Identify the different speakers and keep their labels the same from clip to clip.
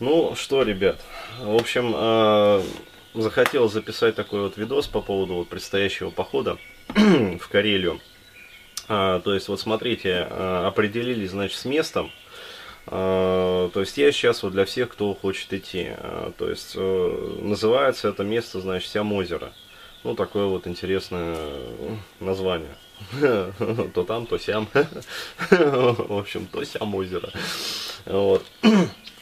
Speaker 1: Ну что, ребят, в общем, э, захотел записать такой вот видос по поводу вот предстоящего похода в Карелию. А, то есть, вот смотрите, э, определились, значит, с местом. А, то есть, я сейчас вот для всех, кто хочет идти. А, то есть, называется это место, значит, Сям-озеро. Ну, такое вот интересное название. То там, то сям. В общем, то сям озеро. Вот.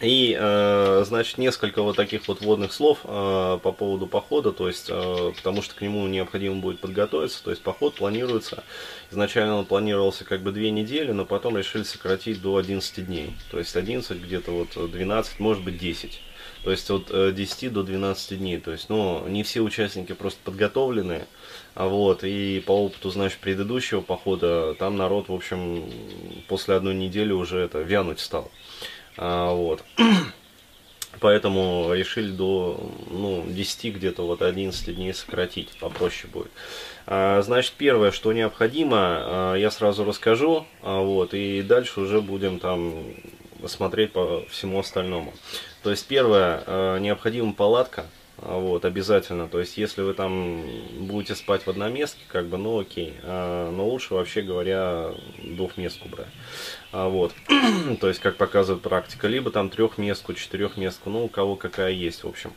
Speaker 1: И, э, значит, несколько вот таких вот водных слов э, по поводу похода, то есть, э, потому что к нему необходимо будет подготовиться, то есть поход планируется, изначально он планировался как бы две недели, но потом решили сократить до 11 дней, то есть 11, где-то вот 12, может быть 10. То есть от 10 до 12 дней. То есть, ну, не все участники просто подготовлены. А вот, и по опыту, значит, предыдущего похода, там народ, в общем, после одной недели уже это вянуть стал. А, вот. Поэтому решили до ну, 10, где-то вот 11 дней сократить, попроще будет. А, значит, первое, что необходимо, а, я сразу расскажу, а, вот, и дальше уже будем там смотреть по всему остальному. То есть, первое, а, необходима палатка, вот, обязательно. То есть, если вы там будете спать в одноместке, как бы, ну окей. А, но лучше, вообще говоря, двухместку брать. А, вот. То есть, как показывает практика, либо там трехместку, четырехместку, ну, у кого какая есть, в общем.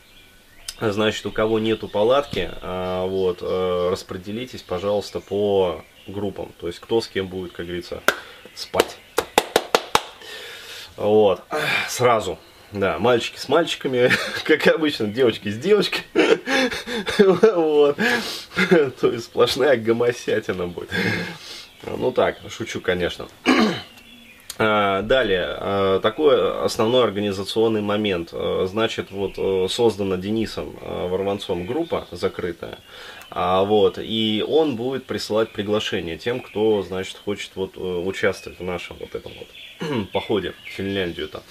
Speaker 1: Значит, у кого нету палатки, а, вот, а, распределитесь, пожалуйста, по группам. То есть, кто с кем будет, как говорится, спать. Вот. Сразу. Да, мальчики с мальчиками, как обычно, девочки с девочками. Вот. То есть сплошная гомосятина будет. Ну так, шучу, конечно. А, далее, а, такой основной организационный момент. А, значит, вот создана Денисом Ворванцом группа закрытая. Вот, и он будет присылать приглашение тем, кто, значит, хочет вот участвовать в нашем вот этом вот походе в Финляндию-то.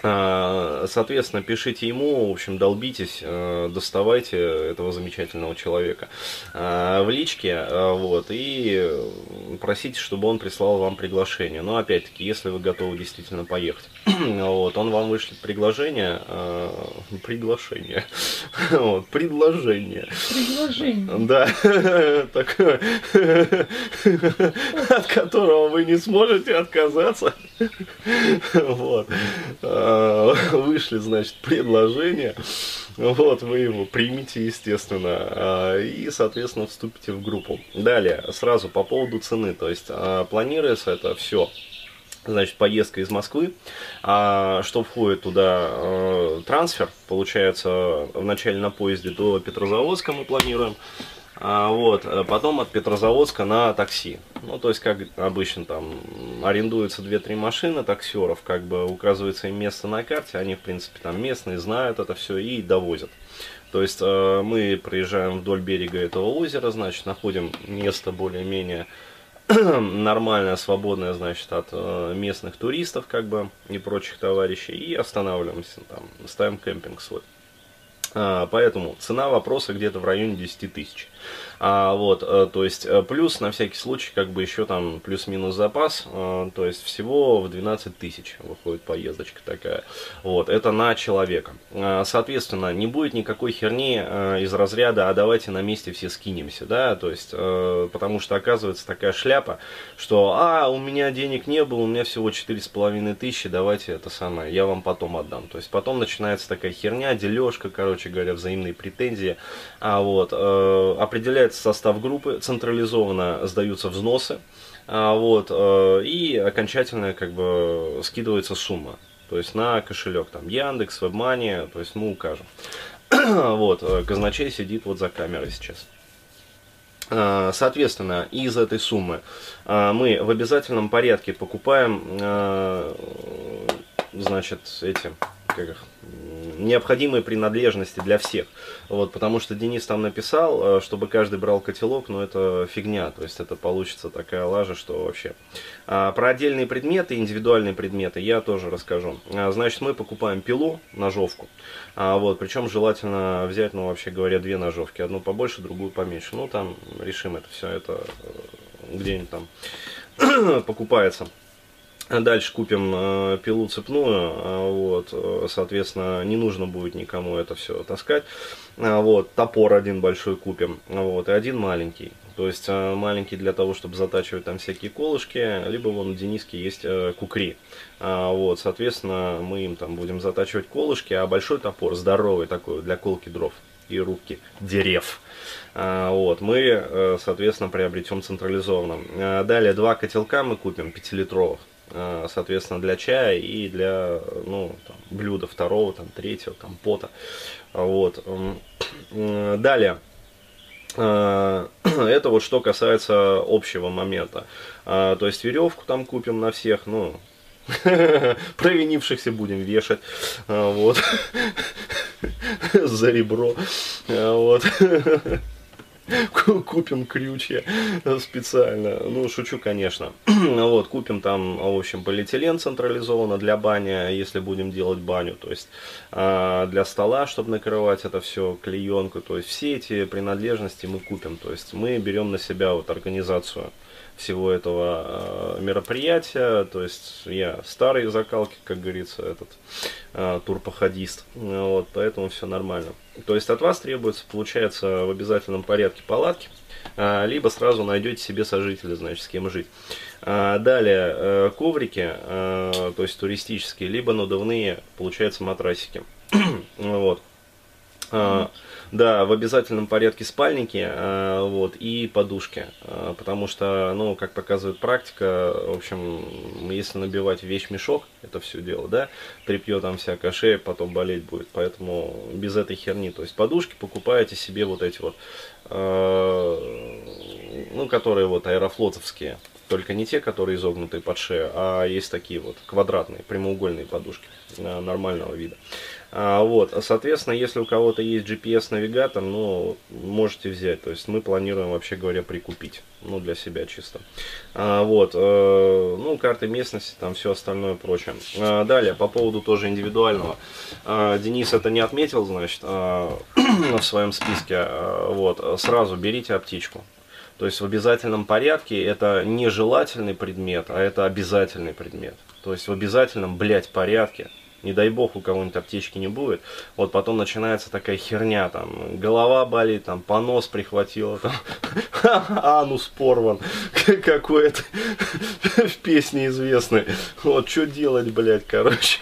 Speaker 1: Соответственно, пишите ему, в общем, долбитесь, э, доставайте этого замечательного человека а, в личке, а, вот, и просите, чтобы он прислал вам приглашение. Но, опять-таки, если вы готовы действительно поехать, вот, он вам вышлет приглашение, приглашение, вот, предложение. Предложение. Да, такое, от которого вы не сможете отказаться. Вот. Э, вышли, значит, предложение. Вот, вы его примите, естественно, э, и, соответственно, вступите в группу. Далее, сразу по поводу цены. То есть, э, планируется это все значит, поездка из Москвы, а что входит туда э, трансфер, получается, вначале на поезде до Петрозаводска мы планируем, а, вот, э, потом от Петрозаводска на такси. Ну, то есть, как обычно, там арендуются 2-3 машины таксеров, как бы указывается им место на карте, они, в принципе, там местные, знают это все и довозят. То есть, э, мы приезжаем вдоль берега этого озера, значит, находим место более-менее нормальное, свободное, значит, от э, местных туристов, как бы, и прочих товарищей, и останавливаемся там, ставим кемпинг свой. А, поэтому цена вопроса где-то в районе 10 тысяч. А, вот, э, то есть, э, плюс на всякий случай, как бы еще там плюс-минус запас, а, то есть, всего в 12 тысяч выходит поездочка такая. Вот, это на человека. А, соответственно, не будет никакой херни а, из разряда, а давайте на месте все скинемся, да, то есть, потому что оказывается такая шляпа, что, а, у меня денег не было, у меня всего 4,5 тысячи, давайте это самое, я вам потом отдам. То есть, потом начинается такая херня, дележка, короче говоря, взаимные претензии, а вот, э, определяется состав группы, централизованно сдаются взносы, а, вот, э, и окончательно как бы скидывается сумма. То есть на кошелек, там, Яндекс, Вебмани, то есть мы укажем. вот, э, казначей сидит вот за камерой сейчас. Соответственно, из этой суммы мы в обязательном порядке покупаем, значит, эти, как их, необходимые принадлежности для всех. Вот, потому что Денис там написал, э, чтобы каждый брал котелок, но это фигня, то есть это получится такая лажа, что вообще. А, про отдельные предметы, индивидуальные предметы я тоже расскажу. А, значит, мы покупаем пилу, ножовку, а, вот, причем желательно взять, ну, вообще говоря, две ножовки, одну побольше, другую поменьше. Ну, там решим это все, это э, где-нибудь там покупается. Дальше купим э, пилу цепную, э, вот, э, соответственно, не нужно будет никому это все таскать. Э, вот, топор один большой купим, вот, и один маленький. То есть э, маленький для того, чтобы затачивать там всякие колышки, либо вон у Дениски есть э, кукри. Э, вот, соответственно, мы им там будем затачивать колышки, а большой топор, здоровый такой, для колки дров и рубки дерев. А, вот, мы, э, соответственно, приобретем централизованно. А, далее два котелка мы купим 5-литровых. А, соответственно, для чая и для ну, там, блюда второго, там, третьего, компота. Вот. Далее. Это вот что касается общего момента. То есть веревку там купим на всех, ну, провинившихся будем вешать, вот, за ребро, вот. купим крючья специально. Ну, шучу, конечно. вот, купим там, в общем, полиэтилен централизованно для бани, если будем делать баню. То есть э, для стола, чтобы накрывать это все, клеенку. То есть все эти принадлежности мы купим. То есть мы берем на себя вот организацию всего этого э, мероприятия. То есть я старый закалки, как говорится, этот э, турпоходист. Вот, поэтому все нормально. То есть от вас требуется, получается, в обязательном порядке палатки, э, либо сразу найдете себе сожителя, значит, с кем жить. Э, далее, э, коврики, э, то есть туристические, либо надувные, получается, матрасики. вот. Э, да, в обязательном порядке спальники э, вот, и подушки. Э, потому что, ну, как показывает практика, в общем, если набивать вещь мешок, это все дело, да, трепье там всякая шея, потом болеть будет. Поэтому без этой херни. То есть подушки покупаете себе вот эти вот, э, ну, которые вот аэрофлотовские. Только не те, которые изогнутые под шею, а есть такие вот квадратные, прямоугольные подушки нормального вида. А, вот, соответственно, если у кого-то есть GPS-навигатор, ну, можете взять. То есть мы планируем, вообще говоря, прикупить. Ну, для себя чисто. А, вот, э, ну, карты местности, там все остальное прочее. А, далее, по поводу тоже индивидуального. Денис это не отметил, значит, а, в своем списке. Вот, сразу берите аптечку. То есть в обязательном порядке это нежелательный предмет, а это обязательный предмет. То есть в обязательном, блядь, порядке не дай бог у кого-нибудь аптечки не будет, вот потом начинается такая херня, там, голова болит, там, понос прихватило, там, анус порван какой-то в песне известной, вот, что делать, блядь, короче,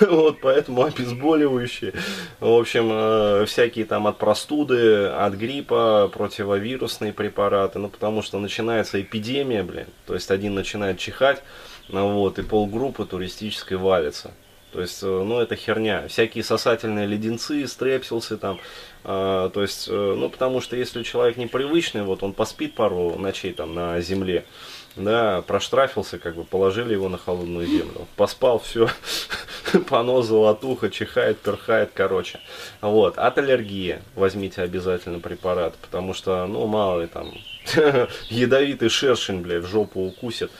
Speaker 1: вот, поэтому обезболивающие, в общем, э, всякие там от простуды, от гриппа, противовирусные препараты, ну, потому что начинается эпидемия, блин, то есть один начинает чихать, ну, вот, и полгруппы туристической валится. То есть, э, ну, это херня. Всякие сосательные леденцы, стрепсился там. Э, то есть, э, ну, потому что если человек непривычный, вот он поспит пару ночей там на земле, да, проштрафился, как бы, положили его на холодную землю. Поспал, все, понос, золотуха, чихает, перхает, короче. Вот, от аллергии возьмите обязательно препарат, потому что, ну, мало ли там, ядовитый шершень, блядь, в жопу укусит.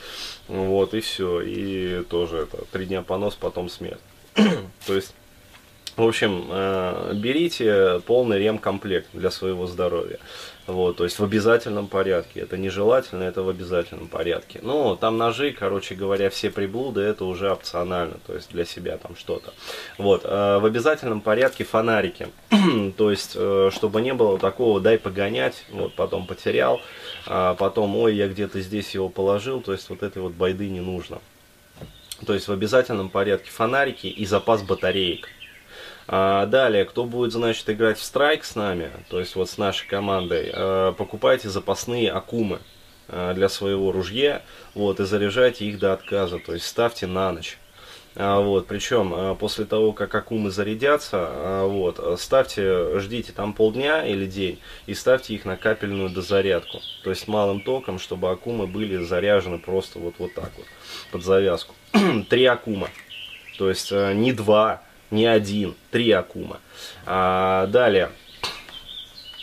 Speaker 1: Вот, и все. И тоже это три дня понос, потом смерть. То есть, в общем, э, берите полный ремкомплект для своего здоровья. Вот, то есть в обязательном порядке. Это нежелательно, это в обязательном порядке. Ну, там ножи, короче говоря, все приблуды, это уже опционально, то есть для себя там что-то. Вот, э, в обязательном порядке фонарики. то есть, э, чтобы не было такого, дай погонять, вот, потом потерял, а потом, ой, я где-то здесь его положил, то есть вот этой вот байды не нужно. То есть в обязательном порядке фонарики и запас батареек. А далее, кто будет, значит, играть в страйк с нами, то есть вот с нашей командой, э, покупайте запасные акумы э, для своего ружья, вот, и заряжайте их до отказа, то есть ставьте на ночь. А, вот, причем э, после того, как акумы зарядятся, а, вот, ставьте, ждите там полдня или день и ставьте их на капельную дозарядку. То есть малым током, чтобы акумы были заряжены просто вот, вот так вот, под завязку. Три акума. То есть не два, не один, три акума. А, далее,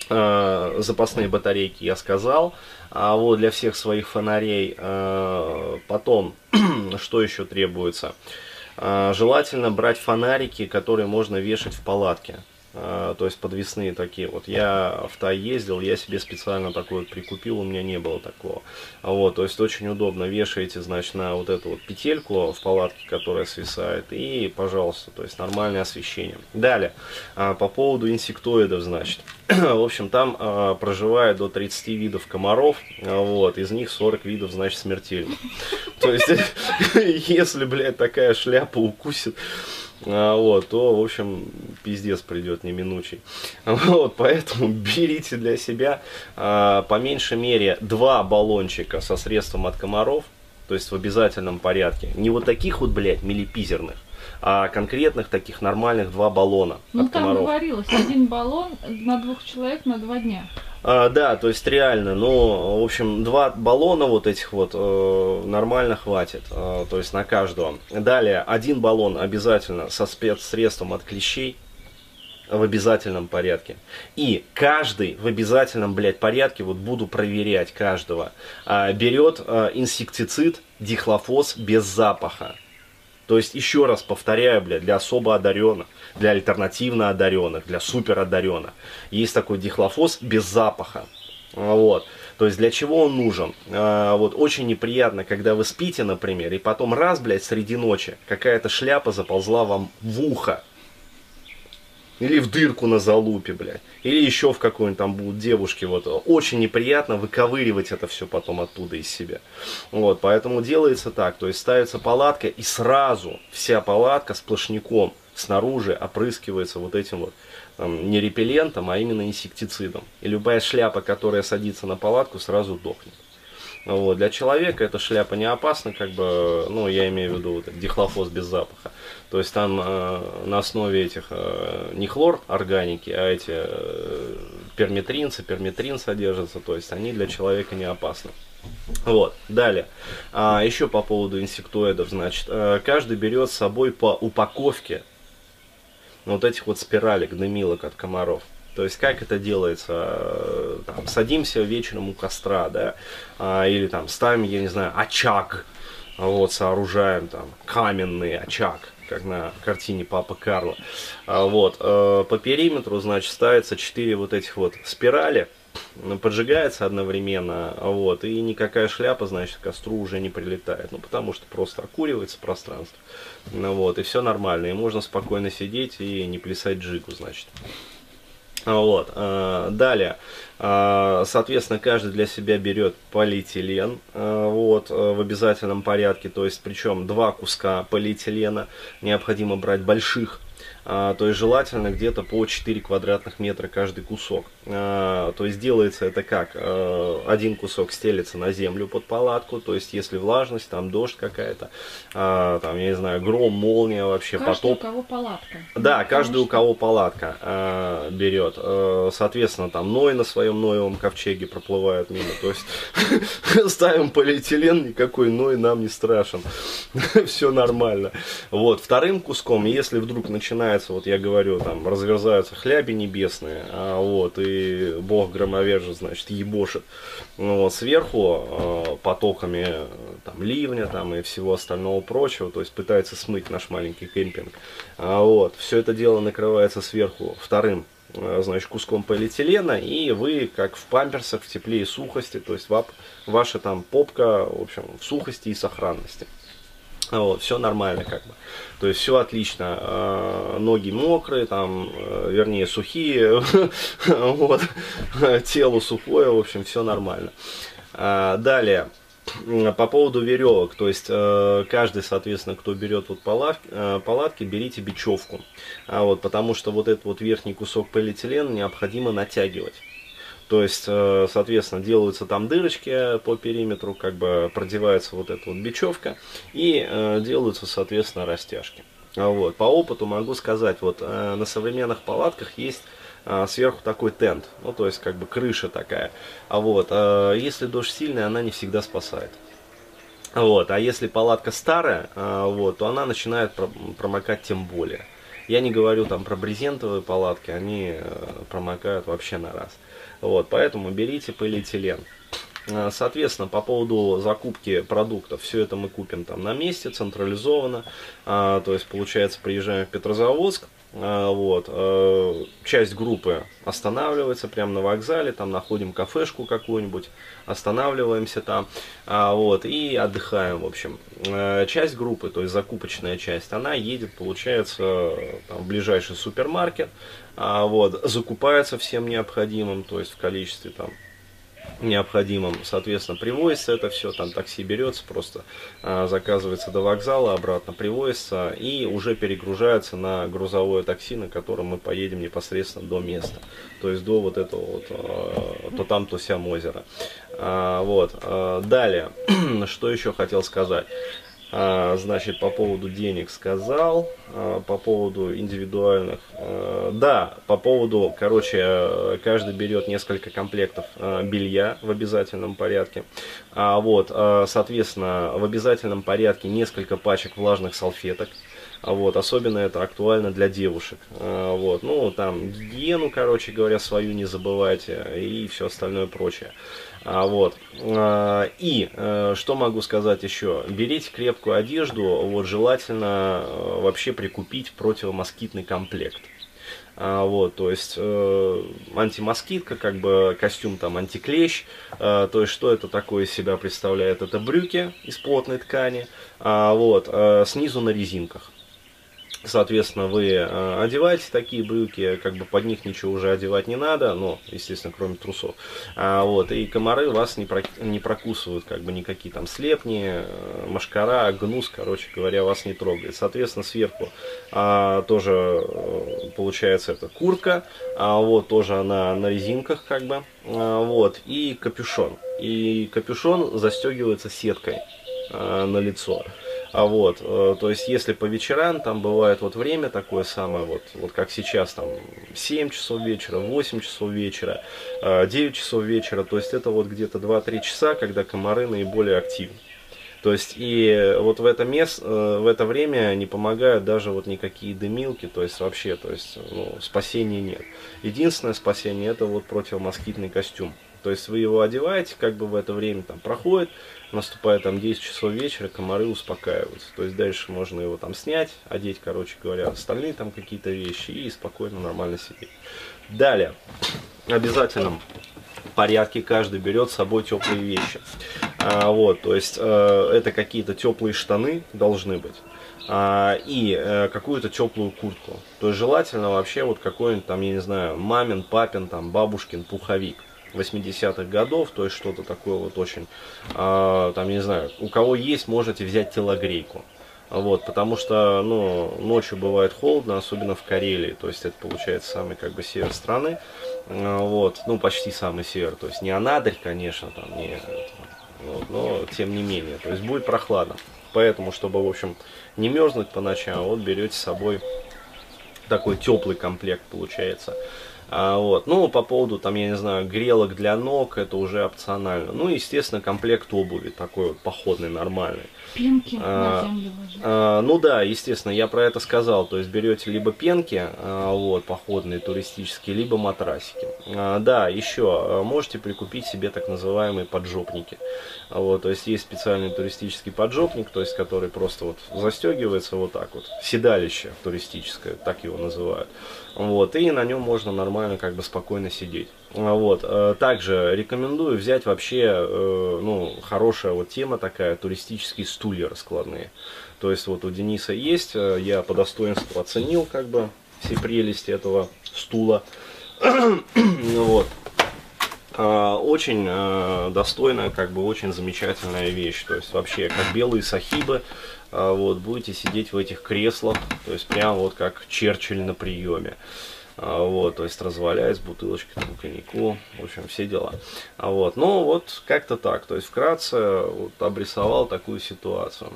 Speaker 1: а, запасные батарейки я сказал. А вот для всех своих фонарей. А, потом, что еще требуется? А, желательно брать фонарики, которые можно вешать в палатке. А, то есть подвесные такие вот. Я Тай ездил, я себе специально такой вот прикупил, у меня не было такого. Вот, то есть очень удобно, вешаете, значит, на вот эту вот петельку в палатке, которая свисает, и, пожалуйста, то есть нормальное освещение. Далее, а, по поводу инсектоидов, значит. В общем, там а, проживает до 30 видов комаров, вот, из них 40 видов, значит, смертельных. То есть, если, блядь, такая шляпа укусит, а, вот, то, в общем, пиздец придет неминучий. Вот, поэтому берите для себя а, по меньшей мере два баллончика со средством от комаров, то есть в обязательном порядке. Не вот таких вот, блядь, милипизерных, а конкретных таких нормальных два баллона
Speaker 2: ну,
Speaker 1: от
Speaker 2: там
Speaker 1: комаров.
Speaker 2: говорилось, один баллон на двух человек на два дня.
Speaker 1: А, да, то есть реально, ну, в общем, два баллона вот этих вот э, нормально хватит, э, то есть на каждого. Далее, один баллон обязательно со спецсредством от клещей, в обязательном порядке. И каждый в обязательном, блядь, порядке, вот буду проверять каждого, э, берет э, инсектицид дихлофос без запаха. То есть, еще раз повторяю, блядь, для особо одаренных, для альтернативно одаренных, для супер одаренных. Есть такой дихлофос без запаха. Вот. То есть для чего он нужен? А, вот очень неприятно, когда вы спите, например, и потом раз, блядь, среди ночи какая-то шляпа заползла вам в ухо. Или в дырку на залупе, блядь. Или еще в какой-нибудь там будут девушки. Вот. Очень неприятно выковыривать это все потом оттуда из себя. Вот, поэтому делается так. То есть ставится палатка и сразу вся палатка сплошняком снаружи опрыскивается вот этим вот там, не репеллентом, а именно инсектицидом. И любая шляпа, которая садится на палатку, сразу дохнет. Вот. Для человека эта шляпа не опасна, как бы, ну, я имею в виду вот, дихлофос без запаха. То есть там э, на основе этих э, не хлор органики, а эти э, перметринцы, перметрин содержатся, то есть они для человека не опасны. Вот, далее. А, еще по поводу инсектоидов, значит, э, каждый берет с собой по упаковке вот этих вот спиралек, дымилок от комаров. То есть как это делается? Э, там, садимся вечером у костра, да, а, или там ставим, я не знаю, очаг, вот, сооружаем там каменный очаг, как на картине Папа Карло. А, вот, э, по периметру, значит, ставится 4 вот этих вот спирали, поджигается одновременно, вот, и никакая шляпа, значит, к костру уже не прилетает, ну, потому что просто окуривается пространство, ну, вот, и все нормально, и можно спокойно сидеть и не плясать джигу, значит. Вот. Э, далее, э, соответственно, каждый для себя берет полиэтилен э, вот, в обязательном порядке, то есть причем два куска полиэтилена необходимо брать больших, а, то есть желательно где-то по 4 квадратных метра каждый кусок. А, то есть делается это как? А, один кусок стелится на землю под палатку, то есть если влажность, там дождь какая-то, там, я не знаю, гром, молния вообще,
Speaker 2: каждый
Speaker 1: потоп.
Speaker 2: у кого палатка.
Speaker 1: Да, каждый у кого палатка берет. Соответственно, там Ной на своем Ноевом ковчеге проплывает мимо. То есть ставим полиэтилен, никакой Ной нам не страшен. Все нормально. Вот, вторым куском, если вдруг начинает начинается, вот я говорю, там разверзаются хляби небесные, а, вот, и бог громовержец, значит, ебошит. Ну, вот, сверху э, потоками там, ливня там, и всего остального прочего, то есть пытается смыть наш маленький кемпинг. А, вот, все это дело накрывается сверху вторым значит, куском полиэтилена, и вы, как в памперсах, в тепле и сухости, то есть ваша там попка, в общем, в сухости и сохранности. Вот, все нормально как бы. То есть все отлично. А, ноги мокрые, там, э, вернее, сухие. вот. Тело сухое, в общем, все нормально. А, далее. По поводу веревок, то есть э, каждый, соответственно, кто берет вот палатки, э, палатки, берите бечевку, а вот, потому что вот этот вот верхний кусок полиэтилена необходимо натягивать. То есть, э, соответственно, делаются там дырочки по периметру, как бы продевается вот эта вот бечевка и э, делаются, соответственно, растяжки. А вот. По опыту могу сказать, вот э, на современных палатках есть сверху такой тент, ну то есть как бы крыша такая. А вот, если дождь сильный, она не всегда спасает. Вот, а если палатка старая, вот, то она начинает промокать тем более. Я не говорю там про брезентовые палатки, они промокают вообще на раз. Вот, поэтому берите полиэтилен. А, Соответственно, по поводу закупки продуктов, все это мы купим там на месте, централизованно. А, То есть, получается, приезжаем в Петрозаводск, вот, э, часть группы останавливается прямо на вокзале, там находим кафешку какую-нибудь, останавливаемся там, а, вот, и отдыхаем, в общем. Э, Часть группы, то есть закупочная часть, она едет, получается, там, в ближайший супермаркет, а, вот, закупается всем необходимым, то есть в количестве там необходимым, соответственно, привозится это все, там такси берется, просто а, заказывается до вокзала, обратно привозится и уже перегружается на грузовое такси, на котором мы поедем непосредственно до места, то есть до вот этого вот, а, то там, то сям озера. А, вот, а, далее, что еще хотел сказать. А, значит, по поводу денег сказал, а, по поводу индивидуальных. а, Да, по поводу, короче, каждый берет несколько комплектов белья в обязательном порядке. Вот, соответственно, в обязательном порядке несколько пачек влажных салфеток. А Вот, особенно это актуально для девушек. А, Вот, ну, там, гигиену, короче говоря, свою не забывайте и все остальное прочее. А, вот. А, И э, что могу сказать еще? Берите крепкую одежду, вот желательно э, вообще прикупить противомоскитный комплект. Вот, то есть э, антимоскитка, как бы костюм там антиклещ. Э, то есть что это такое из себя представляет? Это брюки из плотной ткани, а, вот, э, снизу на резинках. Соответственно, вы э, одеваете такие брюки, как бы под них ничего уже одевать не надо, ну, естественно, кроме трусов. А, вот, и комары вас не, про, не прокусывают, как бы никакие там слепни, э, машкара, гнус, короче говоря, вас не трогает. Соответственно, сверху а, тоже э, получается это куртка, а, вот, тоже она на резинках, как бы, а, вот, и капюшон. И капюшон застегивается сеткой а, на лицо. А вот, э, то есть, если по вечерам, там бывает вот время такое самое, вот, вот как сейчас, там, 7 часов вечера, 8 часов вечера, э, 9 часов вечера, то есть, это вот где-то 2-3 часа, когда комары наиболее активны. То есть, и вот в это, мест, э, в это время не помогают даже вот никакие дымилки, то есть, вообще, то есть, ну, спасения нет. Единственное спасение, это вот противомоскитный костюм. То есть вы его одеваете, как бы в это время там проходит, наступает там 10 часов вечера, комары успокаиваются. То есть дальше можно его там снять, одеть, короче говоря, остальные там какие-то вещи и спокойно, нормально сидеть. Далее, в обязательном порядке каждый берет с собой теплые вещи. А, вот, то есть э, это какие-то теплые штаны должны быть. А, и э, какую-то теплую куртку. То есть желательно вообще вот какой-нибудь там, я не знаю, мамин, папин, там, бабушкин пуховик. 80-х годов, то есть что-то такое вот очень, а, там, не знаю, у кого есть, можете взять телогрейку. Вот, потому что, ну, ночью бывает холодно, особенно в Карелии, то есть это получается самый, как бы, север страны, А, вот, ну, почти самый север, то есть не Анадырь, конечно, там, не, вот, но тем не менее, то есть будет прохладно. Поэтому, чтобы, в общем, не мерзнуть по ночам, вот берете с собой такой теплый комплект получается. А, вот. Ну, по поводу, там, я не знаю, грелок для ног, это уже опционально. Ну, естественно, комплект обуви такой вот походный, нормальный.
Speaker 2: Пенки
Speaker 1: А,
Speaker 2: на землю ложить.
Speaker 1: А, ну да, естественно, я про это сказал. То есть берете либо пенки, а, вот, походные, туристические, либо матрасики. А, да, еще а, можете прикупить себе так называемые поджопники. А, вот, то есть есть специальный туристический поджопник, то есть который просто вот застегивается вот так вот. Седалище туристическое, так его называют. Вот, и на нем можно нормально, как бы спокойно сидеть. А, Вот. э, Также рекомендую взять вообще, э, ну, хорошая вот тема такая, туристические стулья раскладные. То есть вот у Дениса есть, э, я по достоинству оценил как бы все прелести этого стула. Вот. А, Очень достойная, как бы очень замечательная вещь. То есть вообще как белые сахибы, а, вот будете сидеть в этих креслах, то есть прям вот как Черчилль на приеме. А, Вот, то есть разваляясь, бутылочкой там, коньяку, в общем, все дела. А вот, ну вот как-то так, то есть вкратце вот, обрисовал такую ситуацию.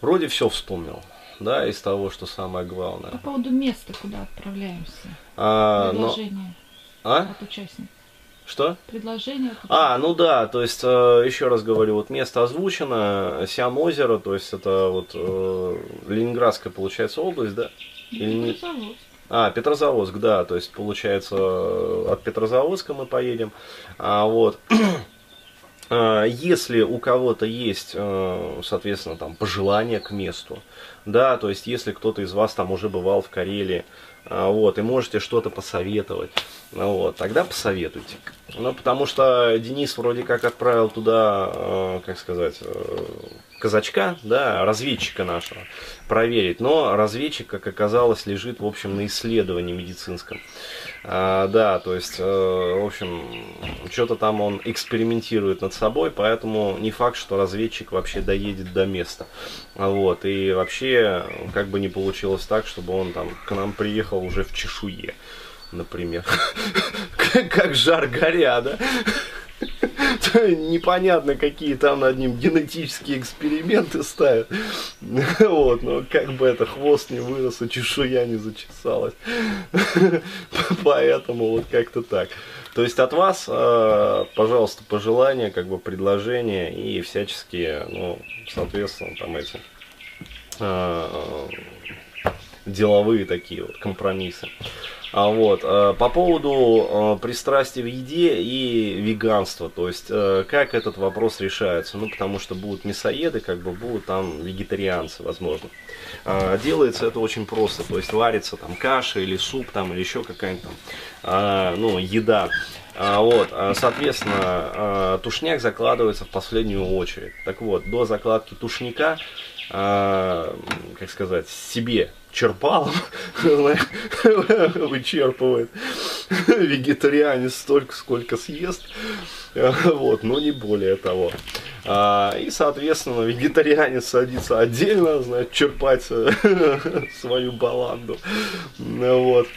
Speaker 1: Вроде все вспомнил, да, из того, что самое главное.
Speaker 2: По поводу места, куда отправляемся.
Speaker 1: А, но-
Speaker 2: Предложение
Speaker 1: а?
Speaker 2: от участников.
Speaker 1: Что?
Speaker 2: Предложение
Speaker 1: А, ну да, то есть, э, еще раз говорю, вот место озвучено, Сям озеро, то есть это вот э, Ленинградская, получается, область, да? Или не-. А, Петрозаводск, да, то есть получается от Петрозаводска мы поедем, а вот А, если у кого-то есть, э, соответственно, там пожелания к месту, да, то есть если кто-то из вас там уже бывал в Карелии, а, вот, и можете что-то посоветовать, ну вот, тогда посоветуйте. Ну, потому что Денис вроде как отправил туда, э, как сказать, э, казачка, да, разведчика нашего, проверить. Но разведчик, как оказалось, лежит, в общем, на исследовании медицинском. А, да, то есть, э, в общем, что-то там он экспериментирует над собой, поэтому не факт, что разведчик вообще доедет до места. Вот, и вообще, как бы не получилось так, чтобы он там к нам приехал уже в чешуе, например. Как жар горя, да? Непонятно, какие там над ним генетические эксперименты ставят. Вот, но как бы это хвост не вырос, и чешуя не зачесалась. Поэтому вот как-то так. То есть от вас, э, пожалуйста, пожелания, как бы предложения и всяческие, ну, соответственно, там эти э, деловые такие вот компромиссы. А вот, э, по поводу э, пристрастия в еде и веганства, то есть, э, как этот вопрос решается? Ну, потому что будут мясоеды, как бы будут там вегетарианцы, возможно. Делается это очень просто, то есть варится там каша или суп там или еще какая-нибудь там, ну, еда. Вот, соответственно, тушняк закладывается в последнюю очередь. Так вот, до закладки тушника, как сказать, себе черпалом вычерпывает вегетарианец столько, сколько съест, вот, но не более того. А, и, соответственно, вегетарианец садится отдельно, значит, черпать свою баланду, вот.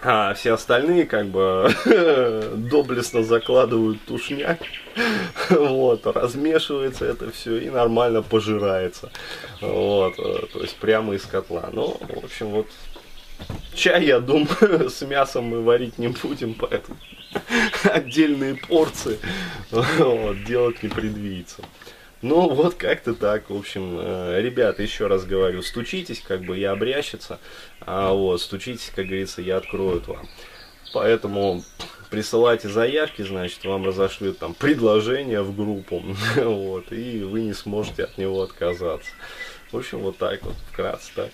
Speaker 1: А все остальные как бы доблестно закладывают тушняк, вот, размешивается это все и нормально пожирается, вот, э, то есть прямо из котла. Ну, в общем, вот чай, я думаю, с мясом мы варить не будем, поэтому отдельные порции вот, делать не предвидится. Ну, вот как-то так, в общем, э, ребята, еще раз говорю, стучитесь, как бы я обрящется, а вот, стучитесь, как говорится, я открою вам. Поэтому присылайте заявки, значит, вам разошлют там предложение в группу, вот, и вы не сможете от него отказаться. В общем, вот так вот, вкратце так.